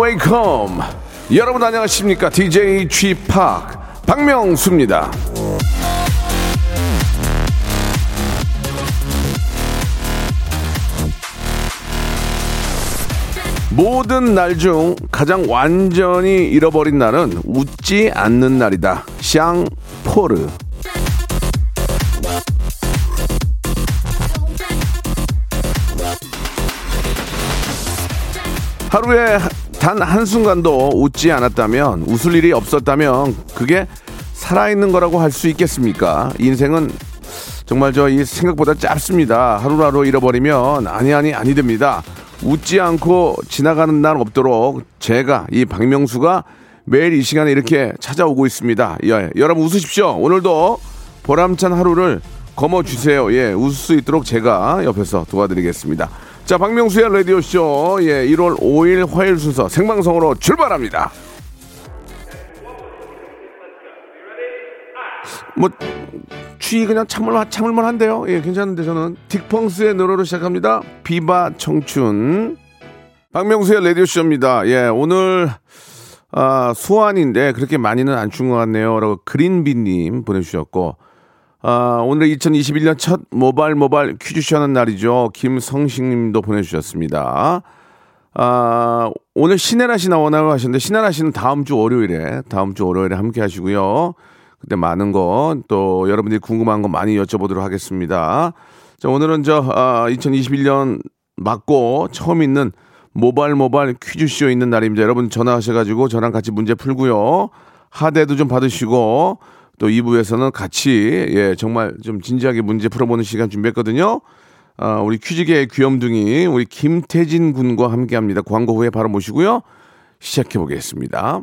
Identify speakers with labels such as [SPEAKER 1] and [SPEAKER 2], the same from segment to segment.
[SPEAKER 1] Welcome. 여러분 안녕하십니까? DJ G 팍 박명수입니다. 모든 날 중 가장 완전히 잃어버린 날은 웃지 않는 날이다. 샹 포르. 하루에 단 한순간도 웃지 않았다면, 웃을 일이 없었다면, 그게 살아있는 거라고 할 수 있겠습니까? 인생은 정말 저 이 생각보다 짧습니다. 하루하루 잃어버리면 아니 아니 아니 됩니다. 웃지 않고 지나가는 날 없도록 제가 이 박명수가 매일 이 시간에 이렇게 찾아오고 있습니다. 예, 여러분 웃으십시오. 오늘도 보람찬 하루를 거머 주세요. 예, 웃을 수 있도록 제가 옆에서 도와드리겠습니다. 자, 박명수의 라디오 쇼 예, 1월 5일 화요일 순서 생방송으로 출발합니다. 뭐 취 그냥 참을 참을만 한데요. 예, 괜찮은데 저는 딕펑스의 노래로 시작합니다. 비바 청춘. 박명수의 라디오 쇼입니다. 예, 오늘 아, 수완인데 그렇게 많이는 안춘것 같네요.라고 그린비님 보내주셨고. 아, 오늘 2021년 첫 모발 모발 퀴즈쇼 하는 날이죠. 김성식님도 보내주셨습니다. 아, 오늘 신혜라 씨 나오나요 하셨는데 신혜라 씨는 다음 주 월요일에 다음 주 월요일에 함께 하시고요. 그때 많은 거또 여러분들이 궁금한 거 많이 여쭤보도록 하겠습니다. 자, 오늘은 저 아, 2021년 맞고 처음 있는 모발 모발 퀴즈쇼 있는 날입니다. 여러분 전화하셔가지고 저랑 같이 문제 풀고요. 하대도 좀 받으시고 또 2부에서는 같이 예 정말 좀 진지하게 문제 풀어보는 시간 준비했거든요. 아, 우리 퀴즈계의 귀염둥이 우리 김태진 군과 함께합니다. 광고 후에 바로 모시고요. 시작해 보겠습니다.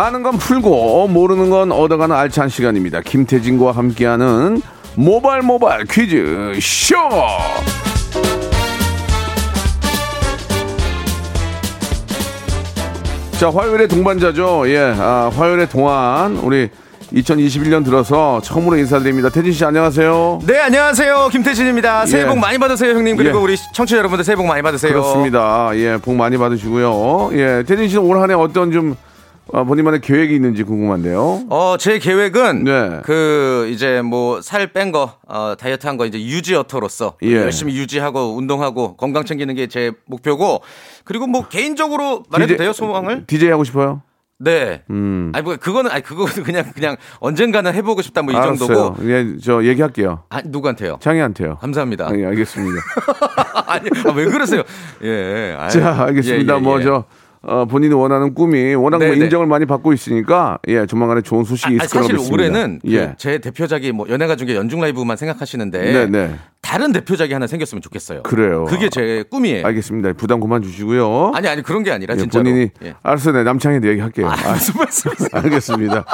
[SPEAKER 1] 아는 건 풀고 모르는 건 얻어가는 알찬 시간입니다. 김태진과 함께하는 모발 모발 퀴즈 쇼. 자, 화요일의 동반자죠. 예, 아, 화요일의 동안 우리 2021년 들어서 처음으로 인사드립니다. 태진 씨 안녕하세요.
[SPEAKER 2] 네, 안녕하세요. 김태진입니다. 새해
[SPEAKER 1] 예.
[SPEAKER 2] 복 많이 받으세요, 형님. 그리고
[SPEAKER 1] 예.
[SPEAKER 2] 우리 청취자 여러분들 새해 복 많이 받으세요.
[SPEAKER 1] 그렇습니다. 예, 복 많이 받으시고요. 예, 태진 씨는 올 한해 어떤 좀 아, 본인만의 계획이 있는지 궁금한데요.
[SPEAKER 2] 어, 제 계획은
[SPEAKER 1] 네.
[SPEAKER 2] 그 이제 뭐 살 뺀 거, 어, 다이어트 한 거 이제 유지어터로서
[SPEAKER 1] 예.
[SPEAKER 2] 열심히 유지하고 운동하고 건강 챙기는 게 제 목표고 그리고 뭐 개인적으로 말해도
[SPEAKER 1] DJ
[SPEAKER 2] 돼요, 소망을?
[SPEAKER 1] DJ 하고 싶어요?
[SPEAKER 2] 네.
[SPEAKER 1] 음.
[SPEAKER 2] 아니 뭐 그거는 아니 그거는 그냥 그냥 언젠가는 해보고 싶다 뭐 이 정도고.
[SPEAKER 1] 예, 저 얘기할게요.
[SPEAKER 2] 아 누구한테요?
[SPEAKER 1] 창희한테요.
[SPEAKER 2] 감사합니다.
[SPEAKER 1] 예, 알겠습니다.
[SPEAKER 2] 아니 아, 왜 그러세요? 예. 아유,
[SPEAKER 1] 자, 알겠습니다.
[SPEAKER 2] 예, 예,
[SPEAKER 1] 뭐
[SPEAKER 2] 예.
[SPEAKER 1] 저 어, 본인이 원하는 꿈이 워낙 뭐
[SPEAKER 2] 네, 네.
[SPEAKER 1] 인정을 많이 받고 있으니까 예, 조만간에 좋은 소식이
[SPEAKER 2] 아,
[SPEAKER 1] 있을 거라고
[SPEAKER 2] 사실
[SPEAKER 1] 믿습니다.
[SPEAKER 2] 올해는 그
[SPEAKER 1] 예.
[SPEAKER 2] 제 대표작이 뭐 연예가 중에 연중 라이브만 생각하시는데
[SPEAKER 1] 네, 네.
[SPEAKER 2] 다른 대표작이 하나 생겼으면 좋겠어요.
[SPEAKER 1] 그래요.
[SPEAKER 2] 그게 제 꿈이에요.
[SPEAKER 1] 알겠습니다. 부담 그만 주시고요.
[SPEAKER 2] 아니 아니 그런 게 아니라
[SPEAKER 1] 예,
[SPEAKER 2] 진짜로.
[SPEAKER 1] 본인이
[SPEAKER 2] 예.
[SPEAKER 1] 알았어요. 네, 남창희도 얘기할게요.
[SPEAKER 2] 아,
[SPEAKER 1] 아,
[SPEAKER 2] 무슨 말씀이세요?
[SPEAKER 1] 알겠습니다.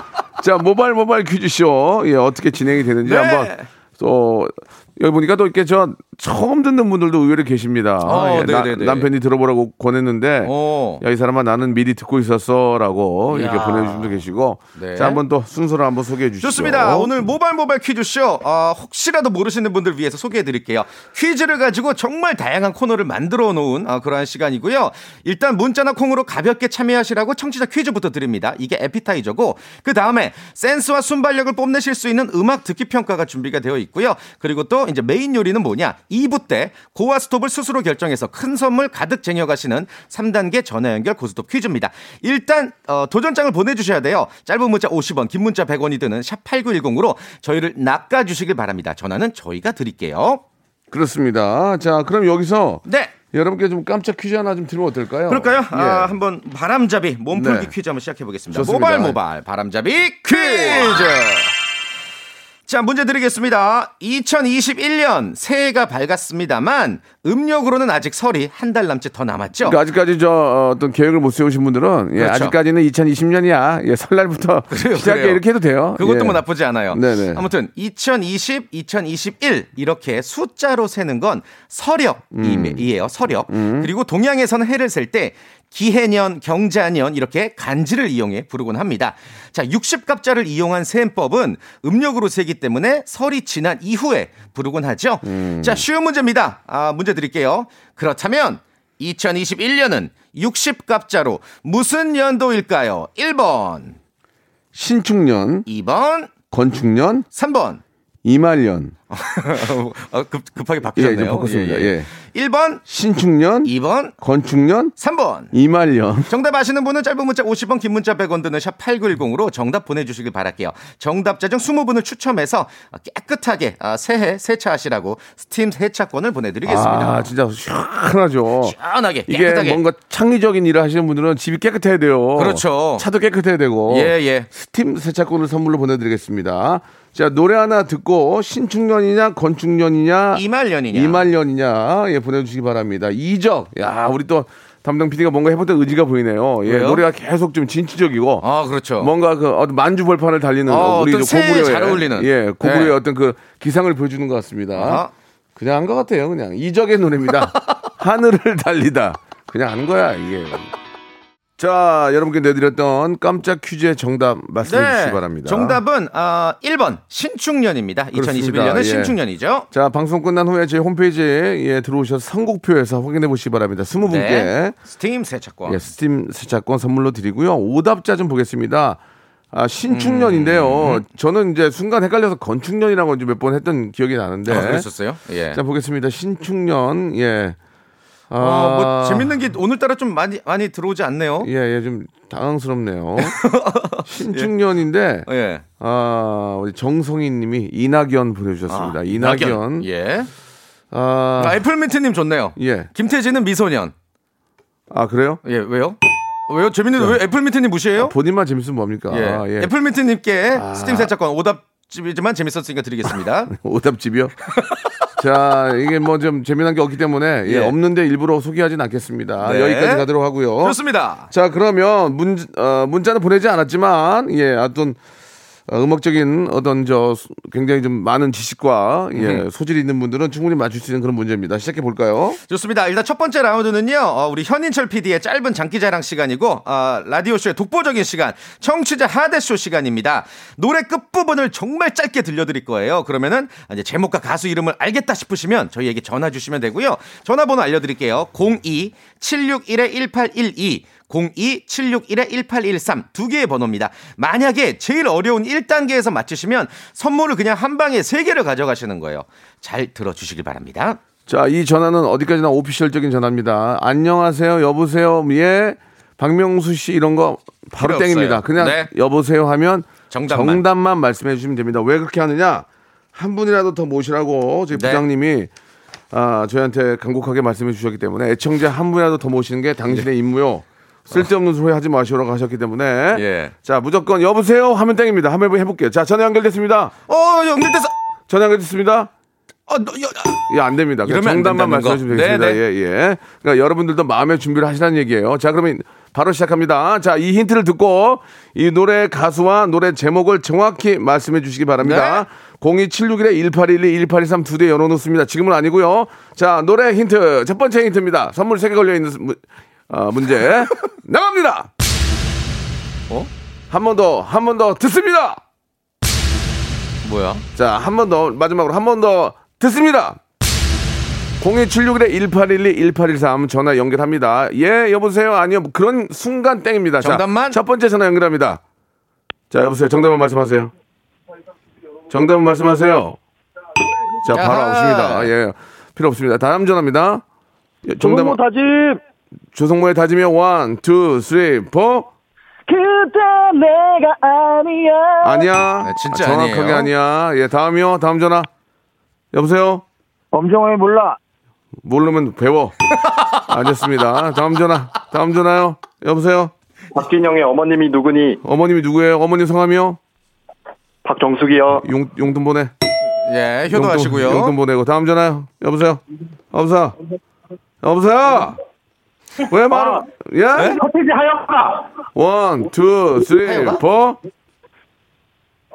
[SPEAKER 1] 자, 모바일 모바일 퀴즈쇼. 예, 어떻게 진행이 되는지
[SPEAKER 2] 네.
[SPEAKER 1] 한번 또 여기 보니까 또 이렇게 저 처음 듣는 분들도 의외로 계십니다.
[SPEAKER 2] 어,
[SPEAKER 1] 예, 나-
[SPEAKER 2] 네네네.
[SPEAKER 1] 남편이 들어보라고 권했는데
[SPEAKER 2] 어.
[SPEAKER 1] 야, 이 사람아 나는 미리 듣고 있었어라고 이렇게. 보내주신 분도 계시고
[SPEAKER 2] 네.
[SPEAKER 1] 자, 한번 또 순서를 한번 소개해 주시죠.
[SPEAKER 2] 좋습니다. 오늘 모바일 모바일 퀴즈쇼 어, 혹시라도 모르시는 분들 위해서 소개해 드릴게요. 퀴즈를 가지고 정말 다양한 코너를 만들어 놓은 어, 그러한 시간이고요. 일단 문자나 콩으로 가볍게 참여하시라고 청취자 퀴즈부터 드립니다. 이게 애피타이저고 그 다음에 센스와 순발력을 뽐내실 수 있는 음악 듣기 평가가 준비가 되어 있고요. 그리고 또 이제 메인 요리는 뭐냐? 2부 때 고와 스톱을 스스로 결정해서 큰 선물 가득 쟁여가시는 3단계 전화 연결 고스톱 퀴즈입니다. 일단 어, 도전장을 보내주셔야 돼요. 짧은 문자 50원, 긴 문자 100원이 드는 샵 8910으로 저희를 낚아주시길 바랍니다. 전화는 저희가 드릴게요.
[SPEAKER 1] 그렇습니다. 자, 그럼 여기서
[SPEAKER 2] 네.
[SPEAKER 1] 여러분께 좀 깜짝 퀴즈 하나 좀 드리면 어떨까요?
[SPEAKER 2] 그럴까요?
[SPEAKER 1] 예.
[SPEAKER 2] 아, 한번 바람잡이 몸풀기
[SPEAKER 1] 네.
[SPEAKER 2] 퀴즈 한번 시작해 보겠습니다. 모바일 모바일 바람잡이 퀴즈. 자, 문제 드리겠습니다. 2021년 새해가 밝았습니다만 음력으로는 아직 설이 한 달 남짓 더 남았죠.
[SPEAKER 1] 그러니까 아직까지 저 어, 어떤 계획을 못 세우신 분들은 예,
[SPEAKER 2] 그렇죠.
[SPEAKER 1] 아직까지는 2020년이야. 예, 설날부터
[SPEAKER 2] 그래요,
[SPEAKER 1] 시작해
[SPEAKER 2] 그래요.
[SPEAKER 1] 이렇게 해도 돼요.
[SPEAKER 2] 그것도
[SPEAKER 1] 예.
[SPEAKER 2] 뭐 나쁘지 않아요.
[SPEAKER 1] 네네.
[SPEAKER 2] 아무튼 2020, 2021 이렇게 숫자로 세는 건 서력이에요. 서력. 그리고 동양에서는 해를 셀 때 기해년, 경자년 이렇게 간지를 이용해 부르곤 합니다. 자, 60갑자를 이용한 세법은 음력으로 세기 때문에 설이 지난 이후에 부르곤 하죠. 자, 쉬운 문제입니다. 아, 문제 드릴게요. 그렇다면 2021년은 60갑자로 무슨 연도일까요? 1번,
[SPEAKER 1] 신축년,
[SPEAKER 2] 2번,
[SPEAKER 1] 건축년,
[SPEAKER 2] 3번.
[SPEAKER 1] 이말년.
[SPEAKER 2] 어, 급, 급하게
[SPEAKER 1] 예,
[SPEAKER 2] 바뀌었네요.
[SPEAKER 1] 좀 바꿨습니다. 예.
[SPEAKER 2] 1번,
[SPEAKER 1] 신축년,
[SPEAKER 2] 2번,
[SPEAKER 1] 건축년,
[SPEAKER 2] 3번.
[SPEAKER 1] 이말년.
[SPEAKER 2] 정답 아시는 분은 짧은 문자 50원, 긴 문자 100원 드는 샵 8910으로 정답 보내주시길 바랄게요. 정답자 중 20분을 추첨해서 깨끗하게 아, 새해 세차하시라고 스팀 세차권을 보내드리겠습니다.
[SPEAKER 1] 아, 진짜 시원하죠.
[SPEAKER 2] 시원하게
[SPEAKER 1] 이게
[SPEAKER 2] 깨끗하게.
[SPEAKER 1] 뭔가 창의적인 일을 하시는 분들은 집이 깨끗해야 돼요.
[SPEAKER 2] 그렇죠.
[SPEAKER 1] 차도 깨끗해야 되고.
[SPEAKER 2] 예, 예.
[SPEAKER 1] 스팀 세차권을 선물로 보내드리겠습니다. 자, 노래 하나 듣고 신축년 이냐, 건축년이냐,
[SPEAKER 2] 이말년이냐.
[SPEAKER 1] 이말년이냐, 예, 보내주시기 바랍니다. 이적. 야, 우리 또 담당 PD가 뭔가 해봤던 의지가 보이네요. 예,
[SPEAKER 2] 왜요?
[SPEAKER 1] 노래가 계속 좀 진취적이고.
[SPEAKER 2] 아, 그렇죠.
[SPEAKER 1] 뭔가 그 만주벌판을 달리는
[SPEAKER 2] 어,
[SPEAKER 1] 우리
[SPEAKER 2] 새해에
[SPEAKER 1] 고구려의
[SPEAKER 2] 잘 어울리는.
[SPEAKER 1] 예 고구려의
[SPEAKER 2] 네.
[SPEAKER 1] 어떤 그 기상을 보여주는 것 같습니다.
[SPEAKER 2] 아하.
[SPEAKER 1] 그냥 한 것 같아요. 그냥 이적의 노래입니다. 하늘을 달리다. 그냥 하는 거야 이게. 자 여러분께 내드렸던 깜짝 퀴즈의 정답 말씀해 주시기 바랍니다.
[SPEAKER 2] 네. 정답은 아, 1번 신축년입니다.
[SPEAKER 1] 그렇습니다.
[SPEAKER 2] 2021년은
[SPEAKER 1] 예.
[SPEAKER 2] 신축년이죠.
[SPEAKER 1] 자 방송 끝난 후에 저희 홈페이지에 예, 들어오셔서 선곡표에서 확인해 보시기 바랍니다. 스무 분께
[SPEAKER 2] 네. 스팀 세차권.
[SPEAKER 1] 예, 스팀 세차권 선물로 드리고요. 오답자 좀 보겠습니다. 아, 신축년인데요.
[SPEAKER 2] 음.
[SPEAKER 1] 저는 이제 순간 헷갈려서 건축년이라고 몇 번 했던 기억이 나는데.
[SPEAKER 2] 아, 그랬었어요? 예.
[SPEAKER 1] 자, 보겠습니다. 신축년, 예. 아,
[SPEAKER 2] 어, 뭐 재밌는 게 오늘따라 좀 많이 많이 들어오지 않네요.
[SPEAKER 1] 예, 예, 좀 당황스럽네요. 신축년인데,
[SPEAKER 2] 예.
[SPEAKER 1] 아, 우리 정성희 님이 이낙연 보내주셨습니다.
[SPEAKER 2] 아,
[SPEAKER 1] 이낙연.
[SPEAKER 2] 예.
[SPEAKER 1] 아,
[SPEAKER 2] 아, 애플민트님 좋네요.
[SPEAKER 1] 예.
[SPEAKER 2] 김태진은 미소년.
[SPEAKER 1] 아, 그래요?
[SPEAKER 2] 예, 왜요? 왜요? 재밌는데 왜 애플민트님 무시해요?
[SPEAKER 1] 본인만 재밌으면 뭡니까?
[SPEAKER 2] 예.
[SPEAKER 1] 아, 예.
[SPEAKER 2] 애플민트님께 스팀 세차권 오답집이지만 재밌었으니까 드리겠습니다.
[SPEAKER 1] 오답집이요? 자, 이게 뭐 좀 재미난 게 없기 때문에 예,
[SPEAKER 2] 예.
[SPEAKER 1] 없는데 일부러 소개하진 않겠습니다.
[SPEAKER 2] 네.
[SPEAKER 1] 여기까지 가도록 하고요.
[SPEAKER 2] 좋습니다.
[SPEAKER 1] 자, 그러면 문, 어, 문자는 보내지 않았지만, 예, 어떤, 어, 음악적인 어떤 저 수- 굉장히 좀 많은 지식과 예, 소질이 있는 분들은 충분히 맞출 수 있는 그런 문제입니다. 시작해 볼까요?
[SPEAKER 2] 좋습니다. 일단 첫 번째 라운드는요, 어, 우리 현인철 PD의 짧은 장기자랑 시간이고, 어, 라디오 쇼의 독보적인 시간, 청취자 하대 쇼 시간입니다. 노래 끝 부분을 정말 짧게 들려드릴 거예요. 그러면은, 이제 제목과 가수 이름을 알겠다 싶으시면 저희에게 전화 주시면 되고요. 전화번호 알려드릴게요. 02-761-1812. 02-761-1813 두 개의 번호입니다. 만약에 제일 어려운 1단계에서 맞추시면 선물을 그냥 한 방에 세 개를 가져가시는 거예요. 잘 들어주시길 바랍니다.
[SPEAKER 1] 자, 이 전화는 어디까지나 오피셜적인 전화입니다. 안녕하세요, 여보세요, 예, 박명수 씨 이런 거 바로 땡입니다. 그냥
[SPEAKER 2] 네.
[SPEAKER 1] 여보세요 하면
[SPEAKER 2] 정답만.
[SPEAKER 1] 정답만 말씀해 주시면 됩니다. 왜 그렇게 하느냐? 한 분이라도 더 모시라고 저희
[SPEAKER 2] 네.
[SPEAKER 1] 부장님이 아, 저희한테 간곡하게 말씀해 주셨기 때문에 애청자 한 분이라도 더 모시는 게 당신의 임무요. 쓸데없는 소리 하지 마시라고 하셨기 때문에
[SPEAKER 2] 예.
[SPEAKER 1] 자 무조건 여보세요 하면 땡입니다. 한번 해볼게요. 자 전화 연결됐습니다.
[SPEAKER 2] 어, 연결돼서.
[SPEAKER 1] 전화 연결됐습니다.
[SPEAKER 2] 어, 너, 여,
[SPEAKER 1] 예, 안 됩니다. 그냥
[SPEAKER 2] 이러면 안
[SPEAKER 1] 정답만
[SPEAKER 2] 된다는.
[SPEAKER 1] 주시면 되겠습니다.
[SPEAKER 2] 네,
[SPEAKER 1] 예, 예. 그러니까 여러분들도 마음의 준비를 하시라는 얘기예요. 자, 그러면 바로 시작합니다. 자, 이 힌트를 듣고 이 노래 가수와 노래 제목을 정확히 말씀해 주시기 바랍니다. 02761-1812, 1823 두 대 열어놓습니다. 지금은 아니고요. 자, 노래 힌트. 첫 번째 힌트입니다. 선물 3개 걸려있는 문, 어, 문제. 나갑니다!
[SPEAKER 2] 어?
[SPEAKER 1] 한 번 더, 한 번 더 듣습니다!
[SPEAKER 2] 뭐야?
[SPEAKER 1] 자, 한 번 더, 마지막으로 한 번 더 듣습니다. 02761-1812-1813 전화 연결합니다. 예, 여보세요? 아니요. 그런 순간 땡입니다. 자,
[SPEAKER 2] 정답만?
[SPEAKER 1] 첫 번째 전화 연결합니다. 자, 여보세요? 정답만 말씀하세요. 정답만 말씀하세요. 자, 바로
[SPEAKER 2] 야하.
[SPEAKER 1] 오십니다. 예, 필요 없습니다. 다음 전화입니다. 예, 정답.
[SPEAKER 3] 조성모 다짐
[SPEAKER 1] 조성모의 다짐이요. one, two, three, four.
[SPEAKER 3] 그때 내가 아니야
[SPEAKER 1] 아니야.
[SPEAKER 2] 네, 진짜
[SPEAKER 1] 아, 정확하게
[SPEAKER 2] 아니에요.
[SPEAKER 1] 아니야. 예, 다음이요. 다음 전화. 여보세요?
[SPEAKER 3] 엄정화의 몰라
[SPEAKER 1] 모르면 배워. 알겠습니다. 다음 전화. 다음 전화요. 여보세요?
[SPEAKER 3] 박진영의 어머님이 누구니
[SPEAKER 1] 어머님이 누구예요? 어머님 성함이요?
[SPEAKER 3] 박정숙이요
[SPEAKER 1] 용, 용돈 보내.
[SPEAKER 2] 예, 효도하시고요.
[SPEAKER 1] 용돈, 용돈 보내고. 다음 전화요. 여보세요? 여보세요? 여보세요? 왜 말을, 예?
[SPEAKER 3] 서태지
[SPEAKER 1] 하여가 one, two, three, four.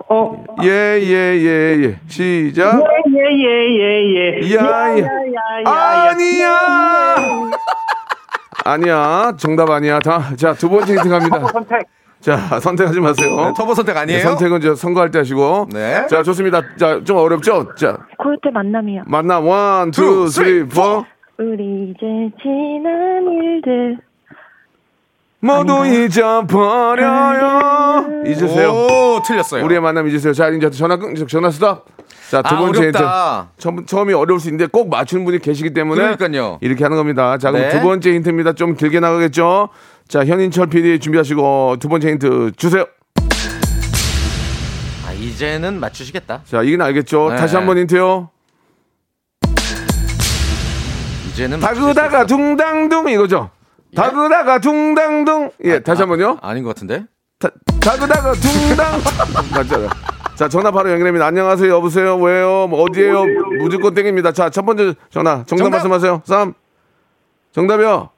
[SPEAKER 3] 어
[SPEAKER 1] 예, 예, 예, 예. 시작.
[SPEAKER 3] 예 예 예예
[SPEAKER 1] 야, 야. 아니야! 아니야. 정답 아니야. 다, 자, 두 번째 힌트 갑니다.
[SPEAKER 3] 선택
[SPEAKER 1] 자, 선택하지 마세요.
[SPEAKER 2] 네, 터보 선택 아니에요?
[SPEAKER 1] 네, 선택은 저 선거할 때 하시고.
[SPEAKER 2] 네.
[SPEAKER 1] 자, 좋습니다. 자, 좀 어렵죠? 자,
[SPEAKER 4] 그때 만남이요.
[SPEAKER 1] 만남 one,
[SPEAKER 2] two,
[SPEAKER 1] two, three, four.
[SPEAKER 4] 우리 이제 지난 일들
[SPEAKER 1] 모두
[SPEAKER 4] 아닌가요?
[SPEAKER 1] 잊어버려요. 잊으세요.
[SPEAKER 2] 오, 틀렸어요.
[SPEAKER 1] 우리의 만남 잊으세요. 자, 이제 전화 끊, 전화 스톱. 자, 두
[SPEAKER 2] 아,
[SPEAKER 1] 번째 힌트.
[SPEAKER 2] 어렵다.
[SPEAKER 1] 처음, 처음이 어려울 수 있는데 꼭 맞추는 분이 계시기 때문에.
[SPEAKER 2] 그러니까요.
[SPEAKER 1] 이렇게 하는 겁니다. 자, 그럼
[SPEAKER 2] 네.
[SPEAKER 1] 두 번째 힌트입니다. 좀 길게 나가겠죠? 자, 현인철 PD 준비하시고 두 번째 힌트 주세요.
[SPEAKER 2] 아, 이제는 맞추시겠다.
[SPEAKER 1] 자, 이긴 알겠죠?
[SPEAKER 2] 네.
[SPEAKER 1] 다시 한 번 힌트요.
[SPEAKER 2] 이제는
[SPEAKER 1] 다그다가 둥당둥 이거죠? 다그다가 둥당둥. 예, 다시 한 번요.
[SPEAKER 2] 아, 아닌 것 같은데?
[SPEAKER 1] 다, 다그다가 둥당. 맞잖아요. 자, 전화 바로 연결합니다. 안녕하세요. 여보세요. 왜요? 뭐 어디에요? 무조건 땡입니다. 자, 첫 번째 전화. 정답,
[SPEAKER 2] 정답!
[SPEAKER 1] 말씀하세요. 쌈. 정답이요.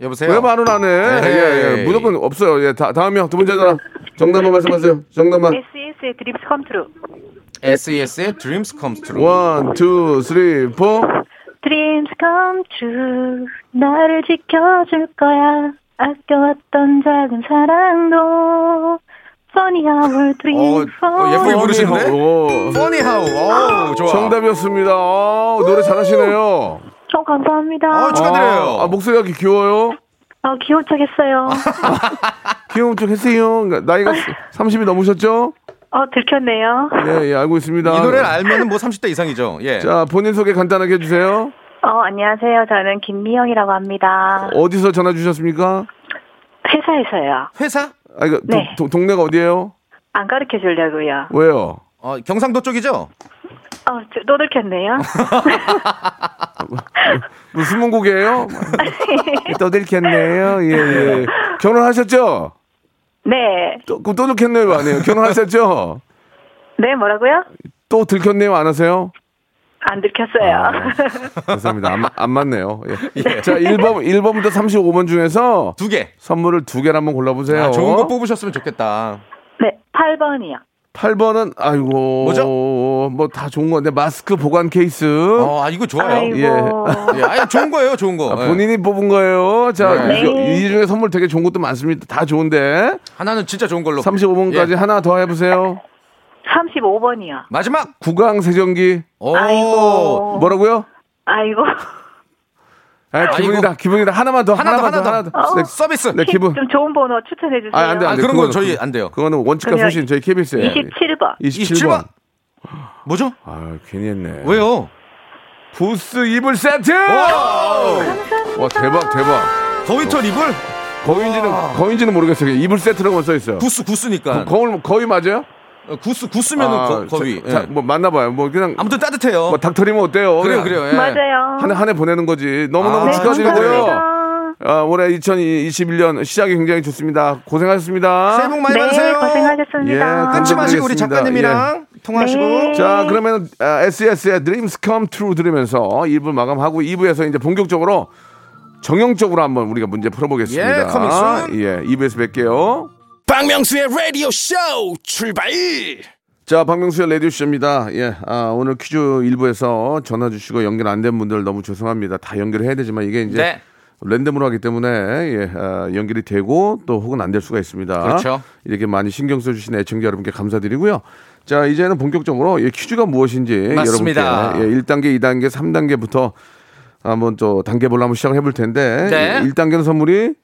[SPEAKER 2] 여보세요?
[SPEAKER 1] 왜 말은 안 해? 예, 예.
[SPEAKER 2] 에이.
[SPEAKER 1] 무조건 없어요. 예, 다, 다음이요. 두 번째 전화. 정답만 말씀하세요. 정답만.
[SPEAKER 4] SES의 Dreams Come True.
[SPEAKER 2] SES의 Dreams Comes True.
[SPEAKER 1] one, two, three, four.
[SPEAKER 4] Dreams come true. 나를 지켜줄 거야. 아껴왔던 작은 사랑도. Funny how our
[SPEAKER 2] 어,
[SPEAKER 4] dreams
[SPEAKER 2] 어, 예쁘게 부르시는데?
[SPEAKER 1] 오.
[SPEAKER 2] Funny how. 오, 좋아.
[SPEAKER 1] 정답이었습니다. 어, 노래 잘하시네요.
[SPEAKER 4] 어, 감사합니다.
[SPEAKER 2] 어, 축하드려요.
[SPEAKER 1] 아, 목소리가 이렇게 귀여워요?
[SPEAKER 4] 어, 귀여운 척 했어요.
[SPEAKER 1] 귀여운 척 했어요. 그러니까 나이가 30이 넘으셨죠?
[SPEAKER 4] 어, 들켰네요.
[SPEAKER 1] 예, 예, 알고 있습니다.
[SPEAKER 2] 이 노래를 알면은 뭐 30대 이상이죠. 예.
[SPEAKER 1] 자, 본인 소개 간단하게 해주세요.
[SPEAKER 4] 어, 안녕하세요. 저는 김미영이라고 합니다.
[SPEAKER 1] 어디서 전화 주셨습니까?
[SPEAKER 4] 회사에서요.
[SPEAKER 2] 회사?
[SPEAKER 1] 아, 이거 도-
[SPEAKER 4] 네.
[SPEAKER 1] 도- 동네가 어디예요?
[SPEAKER 4] 안 가르쳐 주려고요.
[SPEAKER 1] 왜요?
[SPEAKER 2] 어, 경상도 쪽이죠?
[SPEAKER 4] 어, 저- 또 들켰네요.
[SPEAKER 1] 무슨 문곡이에요? 떠들겠네요. 예, 예. 결혼하셨죠?
[SPEAKER 4] 네.
[SPEAKER 1] 또, 그럼 또 들켰네요. 아니에요? 결혼하셨죠?
[SPEAKER 4] 네, 뭐라고요?
[SPEAKER 1] 또 들켰네요. 안 하세요?
[SPEAKER 4] 안 들켰어요.
[SPEAKER 1] 아, 죄송합니다. 안, 마- 안 맞네요. 예. 자, 1번, 1번부터 35번 중에서
[SPEAKER 2] 두 개.
[SPEAKER 1] 선물을 두 개를 한번 골라보세요.
[SPEAKER 2] 아, 좋은 거 뽑으셨으면 좋겠다.
[SPEAKER 4] 네, 8번이요.
[SPEAKER 1] 8번은, 아이고.
[SPEAKER 2] 뭐죠?
[SPEAKER 1] 뭐 다 좋은 건데, 마스크 보관 케이스.
[SPEAKER 2] 어, 아, 이거 좋아요.
[SPEAKER 4] 아이고.
[SPEAKER 1] 예.
[SPEAKER 2] 예, 아니, 좋은 거예요, 좋은 거.
[SPEAKER 1] 아,
[SPEAKER 2] 예.
[SPEAKER 1] 본인이 뽑은 거예요. 자,
[SPEAKER 2] 네.
[SPEAKER 1] 이, 이 중에 선물 되게 좋은 것도 많습니다. 다 좋은데.
[SPEAKER 2] 하나는 진짜 좋은 걸로.
[SPEAKER 1] 35번까지
[SPEAKER 2] 예.
[SPEAKER 1] 하나 더 해 보세요.
[SPEAKER 4] 35번이요.
[SPEAKER 2] 마지막.
[SPEAKER 1] 구강 세정기.
[SPEAKER 2] 오.
[SPEAKER 4] 아이고.
[SPEAKER 1] 뭐라고요?
[SPEAKER 4] 아이고.
[SPEAKER 1] 아, 기분이다, 기분이다. 하나만 더,
[SPEAKER 2] 하나 더,
[SPEAKER 1] 하나만 더,
[SPEAKER 2] 하나
[SPEAKER 1] 하나
[SPEAKER 2] 더.
[SPEAKER 1] 더. 네,
[SPEAKER 2] 서비스.
[SPEAKER 1] 네, 기분.
[SPEAKER 4] 좀 좋은 번호 추천해 주세요.
[SPEAKER 1] 아, 안 돼,
[SPEAKER 2] 아,
[SPEAKER 1] 안 돼.
[SPEAKER 2] 그런 건 저희 안 돼요.
[SPEAKER 1] 그거는 원칙과
[SPEAKER 4] 그러면
[SPEAKER 1] 소신, 저희 KBS에.
[SPEAKER 4] 27번.
[SPEAKER 1] 27번.
[SPEAKER 2] 뭐죠?
[SPEAKER 1] 아, 괜히 했네.
[SPEAKER 2] 왜요?
[SPEAKER 1] 부스 이불 세트! 와, 대박, 대박.
[SPEAKER 2] 더위털 이불?
[SPEAKER 1] 거인지는, 거인지는 모르겠어요. 이불 세트라고 써 있어요.
[SPEAKER 2] 구스 구스니까.
[SPEAKER 1] 거울, 거의 맞아요?
[SPEAKER 2] 어, 구스 구스면은
[SPEAKER 1] 아,
[SPEAKER 2] 거, 거위.
[SPEAKER 1] 자, 자,
[SPEAKER 2] 예.
[SPEAKER 1] 뭐, 맞나봐요. 뭐, 그냥.
[SPEAKER 2] 아무튼 따뜻해요.
[SPEAKER 1] 뭐 닭털이면 어때요?
[SPEAKER 2] 그래요, 그래요. 예.
[SPEAKER 4] 맞아요.
[SPEAKER 1] 한해 한 해 보내는 거지. 너무 너무
[SPEAKER 2] 아,
[SPEAKER 1] 축하드리고요.
[SPEAKER 4] 감사합니다.
[SPEAKER 1] 아, 올해 2021년 시작이 굉장히 좋습니다. 고생하셨습니다.
[SPEAKER 2] 새해 복 많이
[SPEAKER 4] 네,
[SPEAKER 2] 받으세요.
[SPEAKER 4] 고생하셨습니다.
[SPEAKER 1] 예,
[SPEAKER 2] 끊지 마시고 우리. 작가님이랑 통화하시고.
[SPEAKER 4] 네.
[SPEAKER 1] 자, 그러면 아, SES의 Dreams Come True 들으면서 1부 마감하고 2부에서 이제 본격적으로 정형적으로 한번 우리가 문제 풀어보겠습니다.
[SPEAKER 2] 예, coming soon.
[SPEAKER 1] 예, 2부에서 뵐게요.
[SPEAKER 5] 박명수의 라디오 쇼 출발
[SPEAKER 1] 자, 박명수의 라디오쇼입니다. 예, 아, 오늘 퀴즈 1부에서 전화 주시고 연결 안 된 분들 너무 죄송합니다. 다 연결해야 되지만 이게 이제
[SPEAKER 2] 네.
[SPEAKER 1] 랜덤으로 하기 때문에 예, 아, 연결이 되고 또 혹은 안 될 수가 있습니다.
[SPEAKER 2] 그렇죠.
[SPEAKER 1] 이렇게 많이 신경 써주신 애청자 여러분께 감사드리고요. 자, 이제는 본격적으로 이 퀴즈가 무엇인지
[SPEAKER 2] 맞습니다.
[SPEAKER 1] 여러분께 예, 1단계, 2단계, 3단계부터 한번 또 단계별로 한번 시작을 해볼 텐데
[SPEAKER 2] 네.
[SPEAKER 1] 1단계는 선물이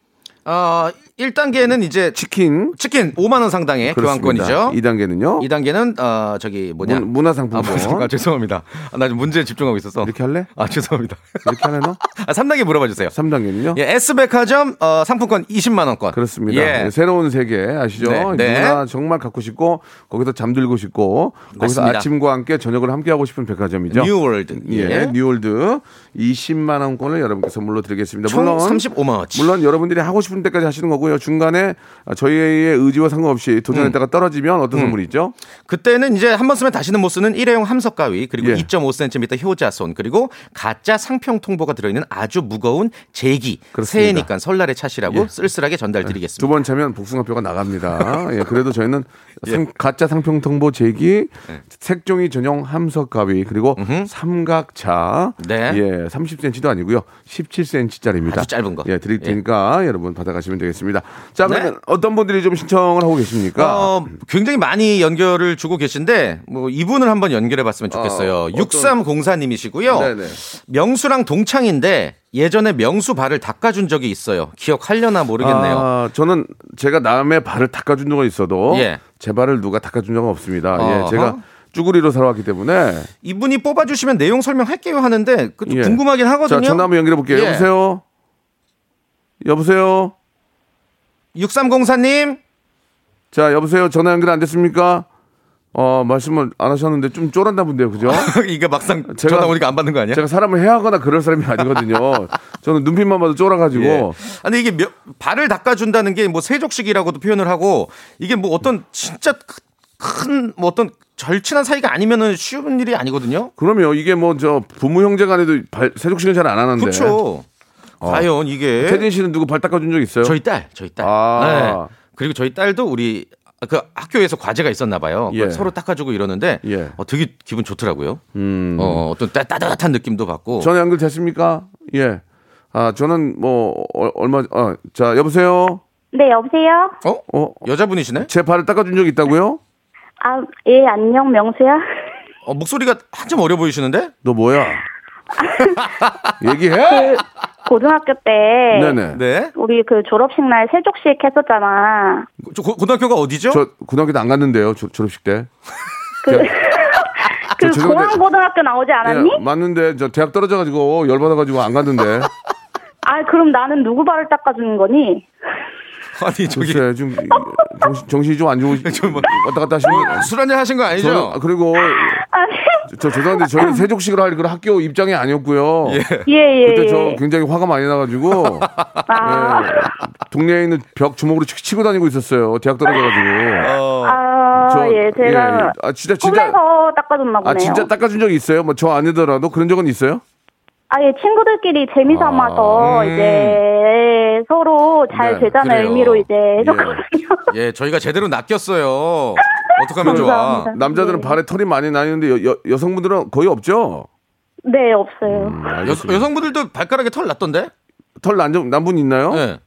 [SPEAKER 2] 어, 1단계는 이제
[SPEAKER 1] 치킨
[SPEAKER 2] 치킨 5만 원 상당의
[SPEAKER 1] 그렇습니다.
[SPEAKER 2] 교환권이죠.
[SPEAKER 1] 2단계는요?
[SPEAKER 2] 2단계는 어, 저기 뭐냐?
[SPEAKER 1] 문, 문화상품권
[SPEAKER 2] 아, 문- 아, 죄송합니다. 아, 나 지금 문제에 집중하고 있었어.
[SPEAKER 1] 이렇게 할래?
[SPEAKER 2] 아, 죄송합니다.
[SPEAKER 1] 이렇게 하나 너?
[SPEAKER 2] 아, 3단계 물어봐 주세요.
[SPEAKER 1] 3단계는요?
[SPEAKER 2] 예, S백화점 어, 상품권 20만 원권.
[SPEAKER 1] 그렇습니다.
[SPEAKER 2] 예.
[SPEAKER 1] 네, 새로운 세계 아시죠?
[SPEAKER 2] 네, 네.
[SPEAKER 1] 누구나 정말 갖고 싶고 거기서 잠들고 싶고 거기서
[SPEAKER 2] 맞습니다.
[SPEAKER 1] 아침과 함께 저녁을 함께 하고 싶은 백화점이죠.
[SPEAKER 2] New World.
[SPEAKER 1] 예, New World 20만 원권을 여러분께 선물로 드리겠습니다.
[SPEAKER 2] 총
[SPEAKER 1] 물론
[SPEAKER 2] 35만 원치.
[SPEAKER 1] 물론 여러분들이 하고 싶은 때까지 하시는 거고요. 중간에 저희의 의지와 상관없이 도전했다가
[SPEAKER 2] 음.
[SPEAKER 1] 떨어지면 어떤 선물이 있죠?
[SPEAKER 2] 그때는 이제 한 번 쓰면 다시는 못 쓰는 일회용 함석 가위 그리고
[SPEAKER 1] 예.
[SPEAKER 2] 2.5cm 효자손 그리고 가짜 상평 통보가 들어있는 아주 무거운 제기. 새해니까 설날에 차시라고
[SPEAKER 1] 예.
[SPEAKER 2] 쓸쓸하게
[SPEAKER 1] 두
[SPEAKER 2] 전달드리겠습니다.
[SPEAKER 1] 번 차면 복숭아뼈가 나갑니다. 예, 그래도 저희는 상- 가짜 상평 통보 제기,
[SPEAKER 2] 네.
[SPEAKER 1] 색종이 전용 함석 가위 그리고 삼각차,
[SPEAKER 2] 네.
[SPEAKER 1] 예, 30cm도 아니고요, 17cm짜리입니다.
[SPEAKER 2] 아주 짧은 거.
[SPEAKER 1] 예, 드릴 테니까 여러분 받아가시면 되겠습니다. 자, 그러면
[SPEAKER 2] 네.
[SPEAKER 1] 어떤 분들이 좀 신청을 하고 계십니까?
[SPEAKER 2] 어, 굉장히 많이 연결을 주고 계신데 뭐 이분을 한번 연결해 봤으면 좋겠어요.
[SPEAKER 1] 어, 어떤-
[SPEAKER 2] 6304님이시고요.
[SPEAKER 1] 네네.
[SPEAKER 2] 명수랑 동창인데 예전에 명수 발을 닦아준 적이 있어요. 기억하려나 모르겠네요.
[SPEAKER 1] 아, 저는 제가 남의 발을 닦아준 적은 있어도
[SPEAKER 2] 예.
[SPEAKER 1] 제 발을 누가 닦아준 적은 없습니다.
[SPEAKER 2] 어허.
[SPEAKER 1] 예, 제가 쭈구리로 살아왔기 때문에
[SPEAKER 2] 이분이 뽑아주시면 내용 설명할게요 하는데 그좀
[SPEAKER 1] 예.
[SPEAKER 2] 궁금하긴 하거든요.
[SPEAKER 1] 자, 전화 한번 연결해 볼게요.
[SPEAKER 2] 예.
[SPEAKER 1] 여보세요? 여보세요?
[SPEAKER 2] 6304님
[SPEAKER 1] 자, 여보세요? 전화 연결 안 됐습니까? 어, 말씀을 안 하셨는데 좀 쫄았나 본데요. 그죠?
[SPEAKER 2] 이게 막상
[SPEAKER 1] 제가-
[SPEAKER 2] 전화 오니까 안 받는 거 아니야?
[SPEAKER 1] 제가 사람을 해하거나 그럴 사람이 아니거든요. 저는 눈빛만 봐도 쫄아가지고.
[SPEAKER 2] 예. 아니 이게 몇- 발을 닦아준다는 게 뭐 세족식이라고도 표현을 하고 이게 뭐 어떤 진짜 큰 뭐 어떤 절친한 사이가 아니면은 쉬운 일이 아니거든요.
[SPEAKER 1] 그러면 이게 뭐 저 부모 형제 간에도 발, 세족식은 잘 안 하는데.
[SPEAKER 2] 그렇죠. 과연 이게
[SPEAKER 1] 어. 태진 씨는 누구 발 닦아준 적 있어요?
[SPEAKER 2] 저희 딸, 저희 딸.
[SPEAKER 1] 아.
[SPEAKER 2] 네. 그리고 저희 딸도 우리 그 학교에서 과제가 있었나 봐요.
[SPEAKER 1] 예.
[SPEAKER 2] 서로 닦아주고 이러는데
[SPEAKER 1] 예.
[SPEAKER 2] 어, 되게 기분 좋더라고요.
[SPEAKER 1] 음.
[SPEAKER 2] 어, 어떤 따, 따뜻한 느낌도 받고.
[SPEAKER 1] 전화 연결 됐습니까? 예. 아, 저는 뭐, 어, 얼마, 어, 자, 여보세요?
[SPEAKER 6] 네, 여보세요?
[SPEAKER 2] 어?
[SPEAKER 1] 어,
[SPEAKER 2] 여자분이시네?
[SPEAKER 1] 제 발을 닦아준 적 있다고요?
[SPEAKER 6] 아, 예, 안녕, 명수야?
[SPEAKER 2] 어, 목소리가 한참 어려 보이시는데?
[SPEAKER 1] 너 뭐야? 얘기해?
[SPEAKER 6] 그, 고등학교 때.
[SPEAKER 1] 네네.
[SPEAKER 2] 네.
[SPEAKER 6] 우리 그 졸업식 날 세족식 했었잖아.
[SPEAKER 2] 저 고, 고등학교가 어디죠?
[SPEAKER 1] 저 고등학교 때 안 갔는데요, 조- 졸업식 때.
[SPEAKER 6] 그, 그
[SPEAKER 1] 죄송한데-
[SPEAKER 6] 공항 고등학교 나오지 않았니?
[SPEAKER 1] 예, 맞는데 저 대학 떨어져가지고 열받아가지고 안 갔는데.
[SPEAKER 6] 아, 그럼 나는 누구 발을 닦아주는 거니?
[SPEAKER 2] 아니, 저기.
[SPEAKER 1] 글쎄, 좀 정신, 정신이 좀 안 좋으시.
[SPEAKER 2] 좀 뭐-
[SPEAKER 1] 왔다 갔다 하시는.
[SPEAKER 2] 술 한잔 하신 거 아니죠?
[SPEAKER 1] 저는, 아, 그리고
[SPEAKER 6] 아니,
[SPEAKER 1] 저 죄송한데 저희 세족식을 할 그런 학교 입장이 아니었고요.
[SPEAKER 2] 예.
[SPEAKER 6] 예, 예.
[SPEAKER 1] 그때
[SPEAKER 6] 예.
[SPEAKER 1] 저 굉장히 화가 많이 나가지고
[SPEAKER 6] 아,
[SPEAKER 1] 예, 동네에 있는 벽 주먹으로 치- 치고 다니고 있었어요. 대학 떨어져가지고.
[SPEAKER 2] 어,
[SPEAKER 6] 아,
[SPEAKER 1] 저-
[SPEAKER 6] 예, 제가
[SPEAKER 1] 예, 예. 아 진짜 진짜
[SPEAKER 6] 꿈에서 닦아줬나 보네요.
[SPEAKER 1] 아 진짜 닦아준 적이 있어요? 뭐 저 아니더라도 그런 적은 있어요?
[SPEAKER 6] 아, 예, 친구들끼리 재미삼아서
[SPEAKER 1] 아,
[SPEAKER 2] 음.
[SPEAKER 6] 이제 서로 잘
[SPEAKER 1] 네,
[SPEAKER 6] 되자는
[SPEAKER 2] 그래요.
[SPEAKER 6] 의미로 이제 해줬거든요.
[SPEAKER 2] 예, 저희가 제대로 낚였어요. 어떡하면 좋아.
[SPEAKER 6] 감사합니다.
[SPEAKER 1] 남자들은
[SPEAKER 6] 네.
[SPEAKER 1] 발에 털이 많이 나는데 여, 여, 여성분들은 거의 없죠?
[SPEAKER 6] 네, 없어요.
[SPEAKER 1] 음,
[SPEAKER 2] 여. 여성분들도 발가락에 털 났던데?
[SPEAKER 1] 털 난, 난분 있나요?
[SPEAKER 2] 예.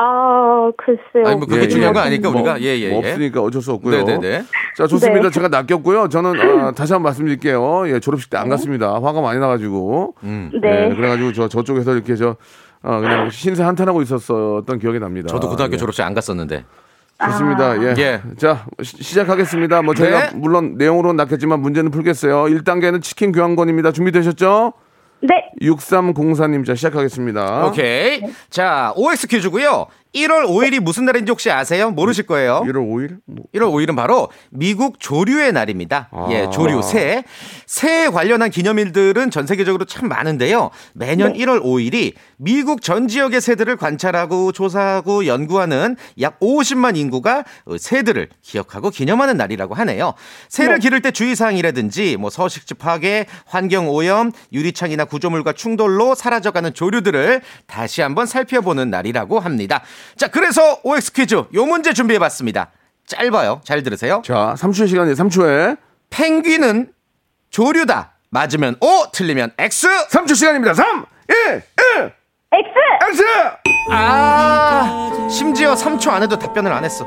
[SPEAKER 6] 아, 글쎄요.
[SPEAKER 2] 아니, 뭐 그게
[SPEAKER 1] 예,
[SPEAKER 2] 중요한
[SPEAKER 1] 예.
[SPEAKER 2] 거 아니까
[SPEAKER 1] 뭐,
[SPEAKER 2] 우리가 예, 예,
[SPEAKER 1] 뭐
[SPEAKER 2] 예.
[SPEAKER 1] 없으니까 어쩔 수 없고요.
[SPEAKER 2] 네네네.
[SPEAKER 1] 자 좋습니다.
[SPEAKER 6] 네.
[SPEAKER 1] 제가 낚였고요. 저는 아, 다시 한 번 말씀드릴게요. 예, 졸업식 때 안 갔습니다. 화가 많이 나가지고.
[SPEAKER 2] 음.
[SPEAKER 6] 네.
[SPEAKER 1] 예, 그래가지고 저 저쪽에서 이렇게 저 어, 그냥 신세 한탄하고 있었었던 기억이 납니다.
[SPEAKER 2] 저도 고등학교
[SPEAKER 1] 예.
[SPEAKER 2] 졸업식 안 갔었는데.
[SPEAKER 1] 좋습니다. 예.
[SPEAKER 2] 예.
[SPEAKER 1] 자, 시, 시작하겠습니다. 뭐 저희가
[SPEAKER 2] 네.
[SPEAKER 1] 물론 내용으로는 낚였지만 문제는 풀겠어요. 1단계는 치킨 교환권입니다. 준비되셨죠?
[SPEAKER 6] 네.
[SPEAKER 1] 6304님 자 시작하겠습니다.
[SPEAKER 2] 오케이. 자, OX 퀴즈고요. 1월 5일이 무슨 날인지 혹시 아세요? 모르실 거예요.
[SPEAKER 1] 1월 5일? 뭐,
[SPEAKER 2] 1월 5일은 바로 미국 조류의 날입니다.
[SPEAKER 1] 아.
[SPEAKER 2] 예, 조류, 새. 새에 관련한 기념일들은 전 세계적으로 참 많은데요. 매년 1월 5일이 미국 전 지역의 새들을 관찰하고 조사하고 연구하는 약 50만 인구가 새들을 기억하고 기념하는 날이라고 하네요. 새를 기를 때 주의사항이라든지 뭐 서식지 파괴, 환경 오염, 유리창이나 구조물과 충돌로 사라져가는 조류들을 다시 한번 살펴보는 날이라고 합니다. 자, 그래서 OX 퀴즈 요 문제 준비해 봤습니다. 짧아요. 잘 들으세요.
[SPEAKER 1] 자, 3초의 시간이에요. 3초에.
[SPEAKER 2] 펭귄은 조류다. 맞으면 O, 틀리면 X.
[SPEAKER 1] 3초 시간입니다. 3, 1, 1,
[SPEAKER 6] X!
[SPEAKER 1] X!
[SPEAKER 2] 아, 심지어 3초 안에도 답변을 안 했어.